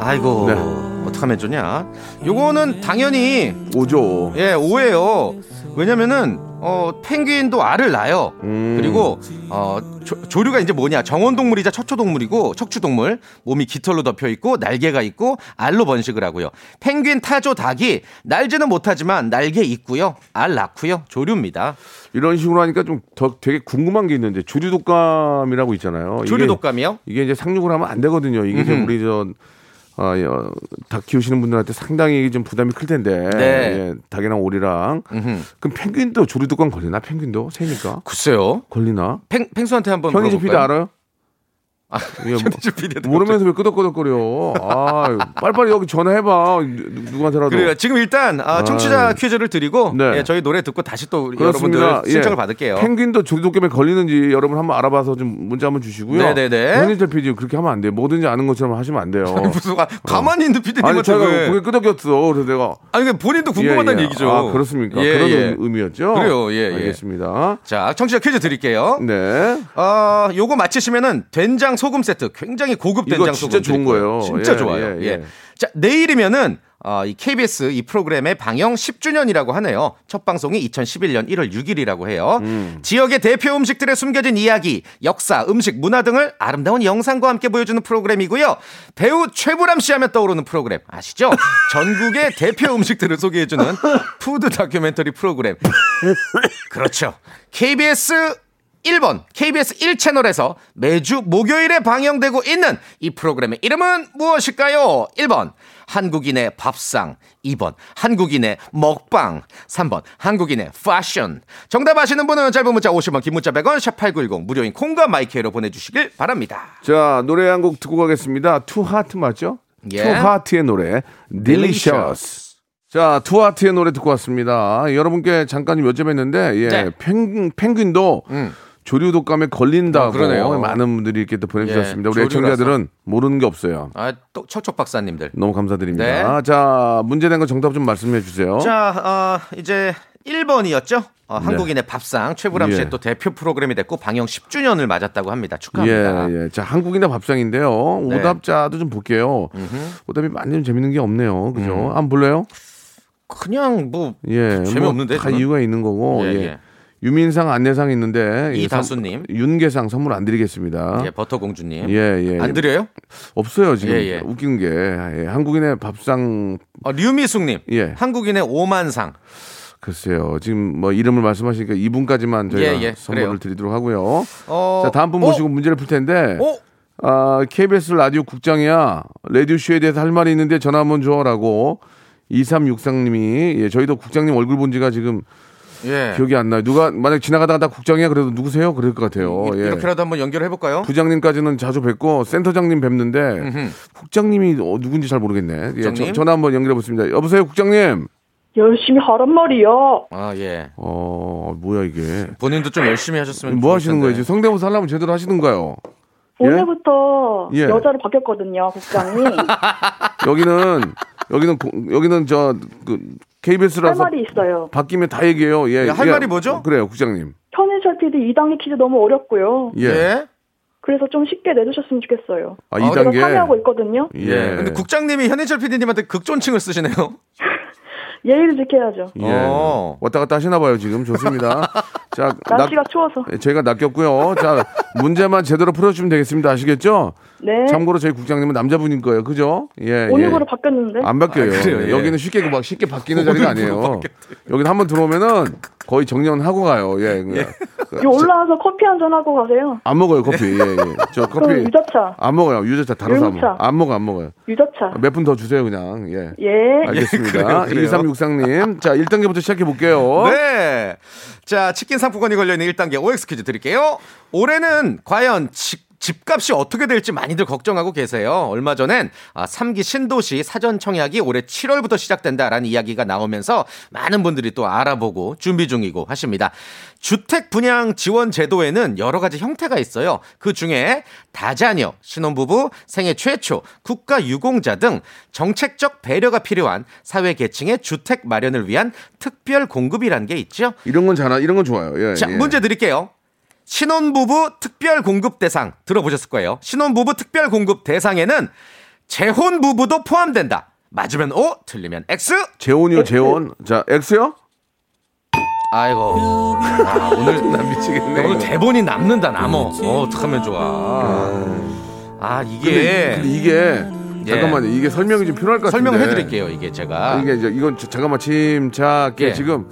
[SPEAKER 2] 아이고,
[SPEAKER 1] 네.
[SPEAKER 2] 어떡하면 좋냐. 요거는 당연히,
[SPEAKER 1] 오죠.
[SPEAKER 2] 예, 오해요. 왜냐면은, 어, 펭귄도 알을 낳아요.
[SPEAKER 1] 음.
[SPEAKER 2] 그리고, 어, 조, 류가 이제 뭐냐. 정원 동물이자 척추 동물이고, 척추 동물. 몸이 깃털로 덮여 있고, 날개가 있고, 알로 번식을 하고요. 펭귄, 타조, 닭이 날지는 못하지만 날개 있고요. 알 낳고요. 조류입니다.
[SPEAKER 1] 이런 식으로 하니까 좀 더 되게 궁금한 게 있는데 조류 독감이라고 있잖아요. 이게-
[SPEAKER 2] 조류 독감이요?
[SPEAKER 1] 이게 이제 상륙을 하면 안 되거든요. 이게. 우리 저 아, 어, 닭 키우시는 분들한테 상당히 좀 부담이 클 텐데.
[SPEAKER 2] 네.
[SPEAKER 1] 예, 닭이랑 오리랑.
[SPEAKER 2] 음흠.
[SPEAKER 1] 그럼 펭귄도 조류독감 걸리나? 펭귄도 새니까
[SPEAKER 2] 글쎄요.
[SPEAKER 1] 걸리나?
[SPEAKER 2] 펭, 펭수한테 한번
[SPEAKER 1] PD
[SPEAKER 2] 물어볼까요?
[SPEAKER 1] 알아요? 이게 뭐-
[SPEAKER 2] 현희재 PD한테
[SPEAKER 1] 모르면서 왜 끄덕끄덕거려? 아, 빨리빨리 여기 전화해봐. 누- 누구한테라도.
[SPEAKER 2] 그래요. 지금 일단 아, 청취자
[SPEAKER 1] 아.
[SPEAKER 2] 퀴즈를 드리고
[SPEAKER 1] 네.
[SPEAKER 2] 예, 저희 노래 듣고 다시 또
[SPEAKER 1] 그렇습니다.
[SPEAKER 2] 여러분들 신청을
[SPEAKER 1] 예.
[SPEAKER 2] 받을게요.
[SPEAKER 1] 펭귄도 조류독감에 걸리는지 여러분 한번 알아봐서 좀 문자 한번 주시고요.
[SPEAKER 2] 네네네.
[SPEAKER 1] 현희재 PD 그렇게 하면 안 돼요. 뭐든지 아는 것처럼 하시면 안 돼요.
[SPEAKER 2] 무슨 가, 가만히 있는
[SPEAKER 1] 아니
[SPEAKER 2] 피디님한테
[SPEAKER 1] 제가
[SPEAKER 2] 왜?
[SPEAKER 1] 그게 끄덕였어. 그래서 내가
[SPEAKER 2] 아니 그 본인도 궁금하다는
[SPEAKER 1] 예, 예.
[SPEAKER 2] 얘기죠.
[SPEAKER 1] 아 그렇습니까?
[SPEAKER 2] 예,
[SPEAKER 1] 그런
[SPEAKER 2] 예.
[SPEAKER 1] 의- 의미였죠.
[SPEAKER 2] 그래요. 예, 예.
[SPEAKER 1] 알겠습니다.
[SPEAKER 2] 자, 청취자 퀴즈 드릴게요.
[SPEAKER 1] 네.
[SPEAKER 2] 어, 요거 맞히시면은 된장 소금 세트 굉장히 고급 된장
[SPEAKER 1] 진짜
[SPEAKER 2] 소금
[SPEAKER 1] 좋은
[SPEAKER 2] 드릴 거예요.
[SPEAKER 1] 거예요.
[SPEAKER 2] 진짜
[SPEAKER 1] 예,
[SPEAKER 2] 좋아요.
[SPEAKER 1] 예,
[SPEAKER 2] 예,
[SPEAKER 1] 예.
[SPEAKER 2] 자, 내일이면은 어, 이 KBS 이 프로그램의 방영 10주년이라고 하네요. 첫 방송이 2011년 1월 6일이라고 해요.
[SPEAKER 1] 음.
[SPEAKER 2] 지역의 대표 음식들의 숨겨진 이야기, 역사, 음식, 문화 등을 아름다운 영상과 함께 보여주는 프로그램이고요. 배우 최불암 씨 하면 떠오르는 프로그램 아시죠? 전국의 대표 음식들을 소개해주는 푸드 다큐멘터리 프로그램. 그렇죠. KBS 1번 KBS 1채널에서 매주 목요일에 방영되고 있는 이 프로그램의 이름은 무엇일까요? 1번 한국인의 밥상 2번 한국인의 먹방 3번 한국인의 패션 정답 아시는 분은 짧은 문자 50원 긴 문자 100원 샵8910 무료인 콩과 my K로 보내주시길 바랍니다
[SPEAKER 1] 자 노래 한 곡 듣고 가겠습니다. 투하트 맞죠?
[SPEAKER 2] 예.
[SPEAKER 1] 투하트의 노래 Delicious. 자 투하트의 노래 듣고 왔습니다. 여러분께 잠깐 좀 여쭤봤는데 예,
[SPEAKER 2] 네.
[SPEAKER 1] 펭, 펭귄도
[SPEAKER 2] 음.
[SPEAKER 1] 조류 독감에 걸린다고
[SPEAKER 2] 아, 그러네요.
[SPEAKER 1] 많은 분들이 이렇게 또 보내주셨습니다.
[SPEAKER 2] 예,
[SPEAKER 1] 우리. 애청자들은 모르는 게 없어요.
[SPEAKER 2] 아 또 척척 박사님들
[SPEAKER 1] 너무 감사드립니다.
[SPEAKER 2] 네.
[SPEAKER 1] 자 문제 낸거 정답 좀 말씀해 주세요.
[SPEAKER 2] 자 어, 이제 1번이었죠 어, 한국인의 밥상 최불암
[SPEAKER 1] 네. 예.
[SPEAKER 2] 씨의 또 대표 프로그램이 됐고 방영 10주년을 맞았다고 합니다 축하합니다
[SPEAKER 1] 예, 예. 자, 한국인의 밥상인데요.
[SPEAKER 2] 네.
[SPEAKER 1] 오답자도 좀 볼게요. 오답이 많이 좀 재밌는 게 없네요. 그죠? 한번 볼래요?
[SPEAKER 2] 그냥 뭐
[SPEAKER 1] 예.
[SPEAKER 2] 음. 재미없는데,
[SPEAKER 1] 다
[SPEAKER 2] 저는?
[SPEAKER 1] 이유가 있는 거고.
[SPEAKER 2] 예,
[SPEAKER 1] 예.
[SPEAKER 2] 예.
[SPEAKER 1] 유민상 안내상 있는데 이
[SPEAKER 2] 이다수님.
[SPEAKER 1] 선- 윤계상 선물 안 드리겠습니다.
[SPEAKER 2] 예, 버터공주님.
[SPEAKER 1] 예, 예.
[SPEAKER 2] 안 드려요?
[SPEAKER 1] 없어요, 지금.
[SPEAKER 2] 예, 예.
[SPEAKER 1] 웃긴 게. 예, 한국인의 밥상
[SPEAKER 2] 어, 류미숙님.
[SPEAKER 1] 예.
[SPEAKER 2] 한국인의 오만상.
[SPEAKER 1] 글쎄요. 지금 뭐 이름을 말씀하시니까 이분까지만 저희가
[SPEAKER 2] 예, 예.
[SPEAKER 1] 선물을
[SPEAKER 2] 그래요.
[SPEAKER 1] 드리도록 하고요.
[SPEAKER 2] 어,
[SPEAKER 1] 자, 다음 분
[SPEAKER 2] 어?
[SPEAKER 1] 모시고 문제를 풀 텐데.
[SPEAKER 2] 어?
[SPEAKER 1] 아, KBS 라디오 국장이야. 라디오 쇼에 대해서 할 말이 있는데 전화 한번 줘라고 2363님이 예, 저희도 국장님 얼굴 본 지가 지금
[SPEAKER 2] 예.
[SPEAKER 1] 기억이 안 나요. 누가 만약 지나가다가 나 국장이야 그래도 누구세요? 그럴 것 같아요.
[SPEAKER 2] 이-
[SPEAKER 1] 예.
[SPEAKER 2] 이렇게라도 한번 연결해 볼까요?
[SPEAKER 1] 부장님까지는 자주 뵙고 센터장님 뵙는데 국장님이 어, 누군지 잘 모르겠네. 예,
[SPEAKER 2] 국장님?
[SPEAKER 1] 저- 전화 한번 연결해 보겠습니다. 여보세요, 국장님.
[SPEAKER 6] 열심히 하란 말이야.
[SPEAKER 2] 아, 예.
[SPEAKER 1] 어, 뭐야 이게?
[SPEAKER 2] 본인도 좀 열심히 하셨으면
[SPEAKER 1] 뭐 하시는
[SPEAKER 2] 텐데.
[SPEAKER 1] 거예요? 지금 성대모사 하려면 제대로 하시는가요? 예?
[SPEAKER 6] 오늘부터
[SPEAKER 1] 예.
[SPEAKER 6] 여자로 바뀌었거든요, 국장이.
[SPEAKER 1] 여기는 여기는 고- 여기는 저 그,
[SPEAKER 6] 할
[SPEAKER 1] KBS라서
[SPEAKER 6] 말이 있어요.
[SPEAKER 1] 바뀌면 다 얘기해요. 예.
[SPEAKER 2] 예, 할 말이 뭐죠?
[SPEAKER 1] 어, 그래요, 국장님.
[SPEAKER 6] 현인철 PD 2단계 퀴즈 너무 어렵고요.
[SPEAKER 1] 예.
[SPEAKER 2] 예.
[SPEAKER 6] 그래서 좀 쉽게 내주셨으면 좋겠어요.
[SPEAKER 1] 아,
[SPEAKER 2] 어,
[SPEAKER 6] 제가
[SPEAKER 1] 2단계.
[SPEAKER 6] 참여하고 있거든요.
[SPEAKER 1] 예.
[SPEAKER 2] 예. 근데 국장님이 현인철 PD님한테 극존칭을 쓰시네요.
[SPEAKER 6] 예의를 지켜야죠.
[SPEAKER 1] 예.
[SPEAKER 2] 어.
[SPEAKER 1] 왔다 갔다 하시나 봐요, 지금. 좋습니다. 자, 낚-
[SPEAKER 6] 날씨가 추워서.
[SPEAKER 1] 예, 저희가 낚였고요. 자, 문제만 제대로 풀어주시면 되겠습니다. 아시겠죠?
[SPEAKER 6] 네.
[SPEAKER 1] 참고로 저희 국장님은 남자분인 거예요. 그죠? 예.
[SPEAKER 6] 오늘부로
[SPEAKER 1] 예.
[SPEAKER 6] 바뀌었는데.
[SPEAKER 1] 안 바뀌어요.
[SPEAKER 2] 아, 그래요? 예.
[SPEAKER 1] 여기는 쉽게 막 쉽게 바뀌는 자리가 아니에요. 여기는 한번 들어오면은 거의 정년하고 가요. 예.
[SPEAKER 6] 여기 올라와서 커피 한 잔 하고 가세요.
[SPEAKER 1] 안 먹어요 커피. 예, 예. 저 커피
[SPEAKER 6] 유자차,
[SPEAKER 1] 안 먹어요. 유자차 안
[SPEAKER 6] 율무차.
[SPEAKER 1] 먹어. 안 먹어 안 먹어요.
[SPEAKER 6] 유자차.
[SPEAKER 1] 몇 분 더 주세요 그냥. 예.
[SPEAKER 6] 예.
[SPEAKER 1] 알겠습니다.
[SPEAKER 2] 예, 그래요, 그래요.
[SPEAKER 1] 2363님. 자, 1단계부터 시작해 볼게요.
[SPEAKER 2] 네. 자, 치킨 상품권이 걸려있는 1단계 OX 퀴즈 드릴게요. 올해는 과연 집, 집값이 어떻게 될지 많이들 걱정하고 계세요. 얼마 전엔 아, 3기 신도시 사전 청약이 올해 7월부터 시작된다라는 이야기가 나오면서 많은 분들이 또 알아보고 준비 중이고 하십니다. 주택 분양 지원 제도에는 여러 가지 형태가 있어요. 그 중에 다자녀, 신혼부부, 생애 최초, 국가 유공자 등 정책적 배려가 필요한 사회 계층의 주택 마련을 위한 특별 공급이라는 게 있죠.
[SPEAKER 1] 이런 건 잘하, 이런 건 좋아요. 예,
[SPEAKER 2] 자,
[SPEAKER 1] 예.
[SPEAKER 2] 문제 드릴게요. 신혼부부 특별 공급 대상 들어보셨을 거예요. 신혼부부 특별 공급 대상에는 재혼 부부도 포함된다. 맞으면 O, 틀리면 X.
[SPEAKER 1] 재혼이요, 재혼. 자, X요?
[SPEAKER 2] 아이고. 아, 오늘
[SPEAKER 1] 나 미치겠네.
[SPEAKER 2] 오늘. 대본이 남는다 남어. 어, 어떡하면 좋아. 아,
[SPEAKER 1] 근데,
[SPEAKER 2] 이게
[SPEAKER 1] 근데 이게
[SPEAKER 2] 예.
[SPEAKER 1] 잠깐만요. 이게 설명이 좀 필요할 것 같은데.
[SPEAKER 2] 설명해 드릴게요, 이게 제가.
[SPEAKER 1] 이게 이제 이건 저- 잠깐만 침착해.
[SPEAKER 2] 예.
[SPEAKER 1] 지금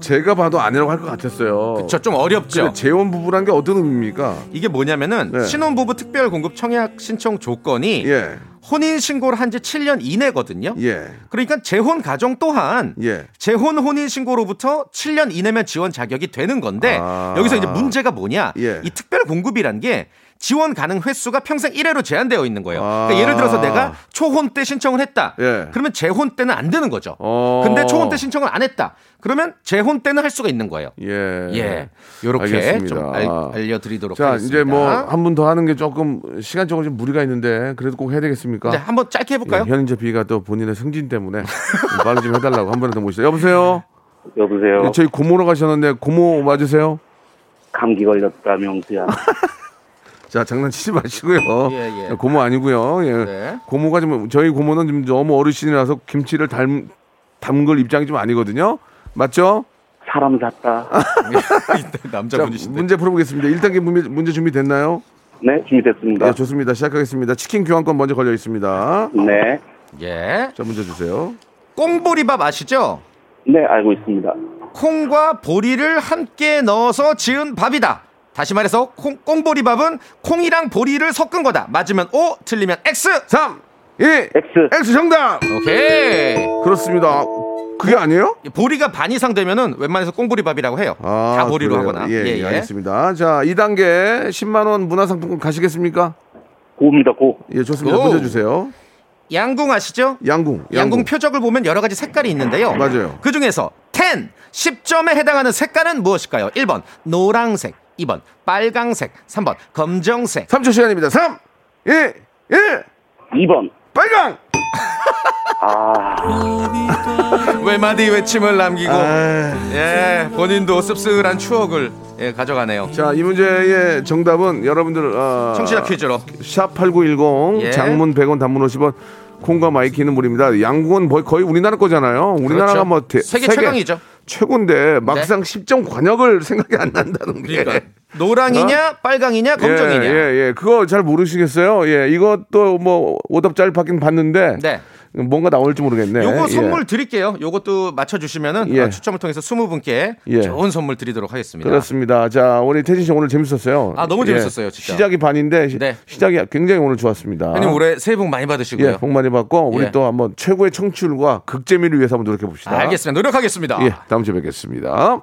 [SPEAKER 1] 제가 봐도 아니라고 할 것 같았어요.
[SPEAKER 2] 저좀 어렵죠.
[SPEAKER 1] 근데 재혼 부부란 게 어떤 의미입니까?
[SPEAKER 2] 이게 뭐냐면은
[SPEAKER 1] 네.
[SPEAKER 2] 신혼부부 특별 공급 청약 신청 조건이
[SPEAKER 1] 예.
[SPEAKER 2] 혼인 신고를 한 지 7년 이내거든요.
[SPEAKER 1] 예.
[SPEAKER 2] 그러니까 재혼 가정 또한
[SPEAKER 1] 예.
[SPEAKER 2] 재혼 혼인 신고로부터 7년 이내면 지원 자격이 되는 건데
[SPEAKER 1] 아.
[SPEAKER 2] 여기서 이제 문제가 뭐냐?
[SPEAKER 1] 예.
[SPEAKER 2] 이 특별 공급이란 게 지원 가능 횟수가 평생 1회로 제한되어 있는 거예요.
[SPEAKER 1] 아.
[SPEAKER 2] 그러니까 예를 들어서 내가 초혼 때 신청을 했다.
[SPEAKER 1] 예.
[SPEAKER 2] 그러면 재혼 때는 안 되는 거죠.
[SPEAKER 1] 어.
[SPEAKER 2] 근데 초혼 때 신청을 안 했다. 그러면 재혼 때는 할 수가 있는 거예요.
[SPEAKER 1] 예.
[SPEAKER 2] 예. 요렇게
[SPEAKER 1] 알겠습니다.
[SPEAKER 2] 좀 알, 알려드리도록
[SPEAKER 1] 자,
[SPEAKER 2] 하겠습니다.
[SPEAKER 1] 이제 뭐 한 분 더 하는 게 조금 시간적으로 좀 무리가 있는데 그래도 꼭 해야 되겠습니까?
[SPEAKER 2] 이제 한번 짧게 해볼까요?
[SPEAKER 1] 예, 현인재 비가 또 본인의 승진 때문에 좀 빨리 좀 해달라고 한 번에 더 모시죠. 여보세요.
[SPEAKER 3] 여보세요.
[SPEAKER 1] 예, 저희 고모로 가셨는데 고모 맞으세요?
[SPEAKER 3] 감기 걸렸다 명수야.
[SPEAKER 1] 자 장난치지 마시고요.
[SPEAKER 2] 예, 예.
[SPEAKER 1] 고모 아니고요. 예.
[SPEAKER 2] 네.
[SPEAKER 1] 고모가 좀 저희 고모는 좀 너무 어르신이라서 김치를 담 담글 입장이 좀 아니거든요. 맞죠?
[SPEAKER 3] 사람.
[SPEAKER 1] 자
[SPEAKER 2] 남자분이신데.
[SPEAKER 1] 문제 풀어보겠습니다. 1단계 문제, 문제 준비됐나요?
[SPEAKER 3] 네, 준비됐습니다.
[SPEAKER 1] 네, 좋습니다. 시작하겠습니다. 치킨 교환권 먼저 걸려 있습니다.
[SPEAKER 3] 네.
[SPEAKER 2] 예.
[SPEAKER 1] 자 문제 주세요.
[SPEAKER 2] 꽁보리밥 아시죠?
[SPEAKER 3] 네, 알고 있습니다.
[SPEAKER 2] 콩과 보리를 함께 넣어서 지은 밥이다. 다시 말해서 콩, 꽁보리밥은 콩이랑 보리를 섞은 거다. 맞으면 O, 틀리면 X.
[SPEAKER 1] 3, 2,
[SPEAKER 3] X.
[SPEAKER 1] X 정답.
[SPEAKER 2] 오케이.
[SPEAKER 1] 그렇습니다. 그게 아니에요?
[SPEAKER 2] 보리가 반 이상 되면은 웬만해서 꽁보리밥이라고 해요. 다 보리로
[SPEAKER 1] 그래요.
[SPEAKER 2] 하거나.
[SPEAKER 1] 예, 예, 알겠습니다. 자, 2단계 10만 원 문화상품권 가시겠습니까?
[SPEAKER 3] 고입니다, 고.
[SPEAKER 1] 예, 좋습니다.
[SPEAKER 2] 고.
[SPEAKER 1] 문제 주세요.
[SPEAKER 2] 양궁 아시죠?
[SPEAKER 1] 양궁.
[SPEAKER 2] 양궁 표적을 보면 여러 가지 색깔이 있는데요.
[SPEAKER 1] 맞아요.
[SPEAKER 2] 그 중에서 10, 10점에 해당하는 색깔은 무엇일까요? 1번 노랑색, 2번 빨강색, 3번 검정색.
[SPEAKER 1] 3초 시간입니다. 3, 2, 1.
[SPEAKER 3] 2번.
[SPEAKER 1] 빨강.
[SPEAKER 3] 아,
[SPEAKER 2] 외마디 외침을 남기고
[SPEAKER 1] 아,
[SPEAKER 2] 예 본인도 씁쓸한 추억을 예, 가져가네요.
[SPEAKER 1] 자, 이 문제의 정답은 여러분들 어,
[SPEAKER 2] 청취자 퀴즈로
[SPEAKER 1] 샵8910
[SPEAKER 2] 예.
[SPEAKER 1] 장문 100원 단문 50원 콩과 my K는 무료입니다. 양궁은 거의, 우리나라 거잖아요. 우리나라가
[SPEAKER 2] 그렇죠.
[SPEAKER 1] 뭐 대-
[SPEAKER 2] 세계 최강이죠.
[SPEAKER 1] 최고인데 막상 10점 과녁을 생각이 안 난다는 게.
[SPEAKER 2] 그러니까 노랑이냐 빨강이냐 검정이냐.
[SPEAKER 1] 예, 예, 예. 그거 잘 모르시겠어요? 예, 이것도 뭐 오답 잘 받긴 봤는데
[SPEAKER 2] 네.
[SPEAKER 1] 뭔가 나올지 모르겠네.
[SPEAKER 2] 요거
[SPEAKER 1] 예.
[SPEAKER 2] 선물 드릴게요. 요것도 맞춰주시면은
[SPEAKER 1] 예.
[SPEAKER 2] 어, 추첨을 통해서 20분께
[SPEAKER 1] 예.
[SPEAKER 2] 좋은 선물 드리도록 하겠습니다.
[SPEAKER 1] 그렇습니다. 자, 우리 태진 씨 오늘 재밌었어요.
[SPEAKER 2] 아, 너무 재밌었어요, 진짜.
[SPEAKER 1] 시작이 반인데 시-
[SPEAKER 2] 네.
[SPEAKER 1] 시작이 굉장히 오늘 좋았습니다.
[SPEAKER 2] 형님 올해 새해 복 많이 받으시고요.
[SPEAKER 1] 예, 복 많이 받고 우리
[SPEAKER 2] 예.
[SPEAKER 1] 또 한번 최고의 청취율과 극재미를 위해서 한번 노력해 봅시다.
[SPEAKER 2] 알겠습니다. 노력하겠습니다.
[SPEAKER 1] 예, 다음 주에 뵙겠습니다.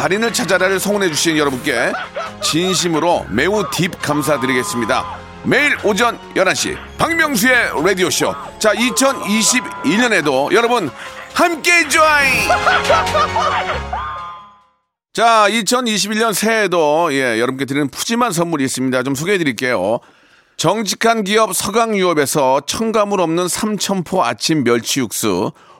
[SPEAKER 1] 달인을 찾아라를 성원해 주신 여러분께 진심으로 매우 딥 감사드리겠습니다. 매일 오전 11시 박명수의 라디오쇼. 자, 2021년에도 여러분 함께 join! 자, 2021년 새해에도 예, 여러분께 드리는 푸짐한 선물이 있습니다. 좀 소개해 드릴게요. 정직한 기업 서강유업에서 첨가물 없는 삼천포 아침 멸치 육수,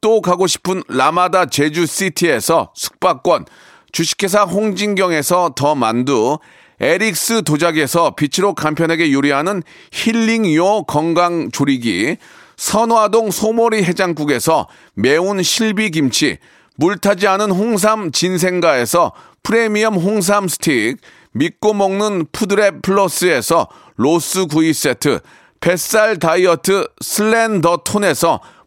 [SPEAKER 1] 또 가고 싶은 라마다 제주시티에서 숙박권, 주식회사 홍진경에서 더 만두, 에릭스 도자기에서 빛으로 간편하게 요리하는 힐링요 건강조리기, 선화동 소머리 해장국에서 매운 실비김치, 물타지 않은 홍삼 진생가에서 프리미엄 홍삼 스틱, 믿고 먹는 푸드랩 플러스에서 로스 구이 세트, 뱃살 다이어트 슬렌더 톤에서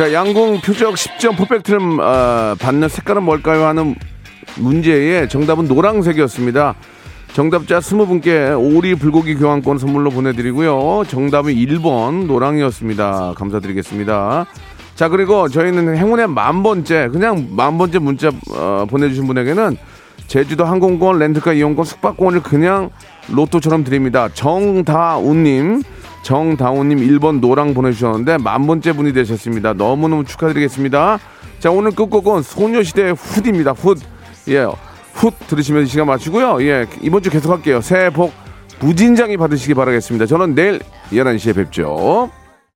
[SPEAKER 1] 자, 양궁 표적 10점 퍼펙트를 어, 받는 색깔은 뭘까요? 하는 문제의 정답은 노란색이었습니다. 정답자 20분께 오리 불고기 교환권 선물로 보내드리고요. 정답은 1번 노랑이었습니다. 감사드리겠습니다. 자, 그리고 저희는 행운의 만 번째, 그냥 만 번째 문자 어, 보내주신 분에게는 제주도 항공권, 렌트카 이용권, 숙박권을 그냥 로또처럼 드립니다. 정다운님, 정다운님 1번 노랑 보내주셨는데 만 번째 분이 되셨습니다. 너무너무 축하드리겠습니다. 자, 오늘 끝곡은 소녀시대의 훗입니다. 훗. 예. 훗 들으시면 시간 마치고요. 예. 이번 주 계속 할게요. 새해 복 무진장히 받으시기 바라겠습니다. 저는 내일 11시에 뵙죠.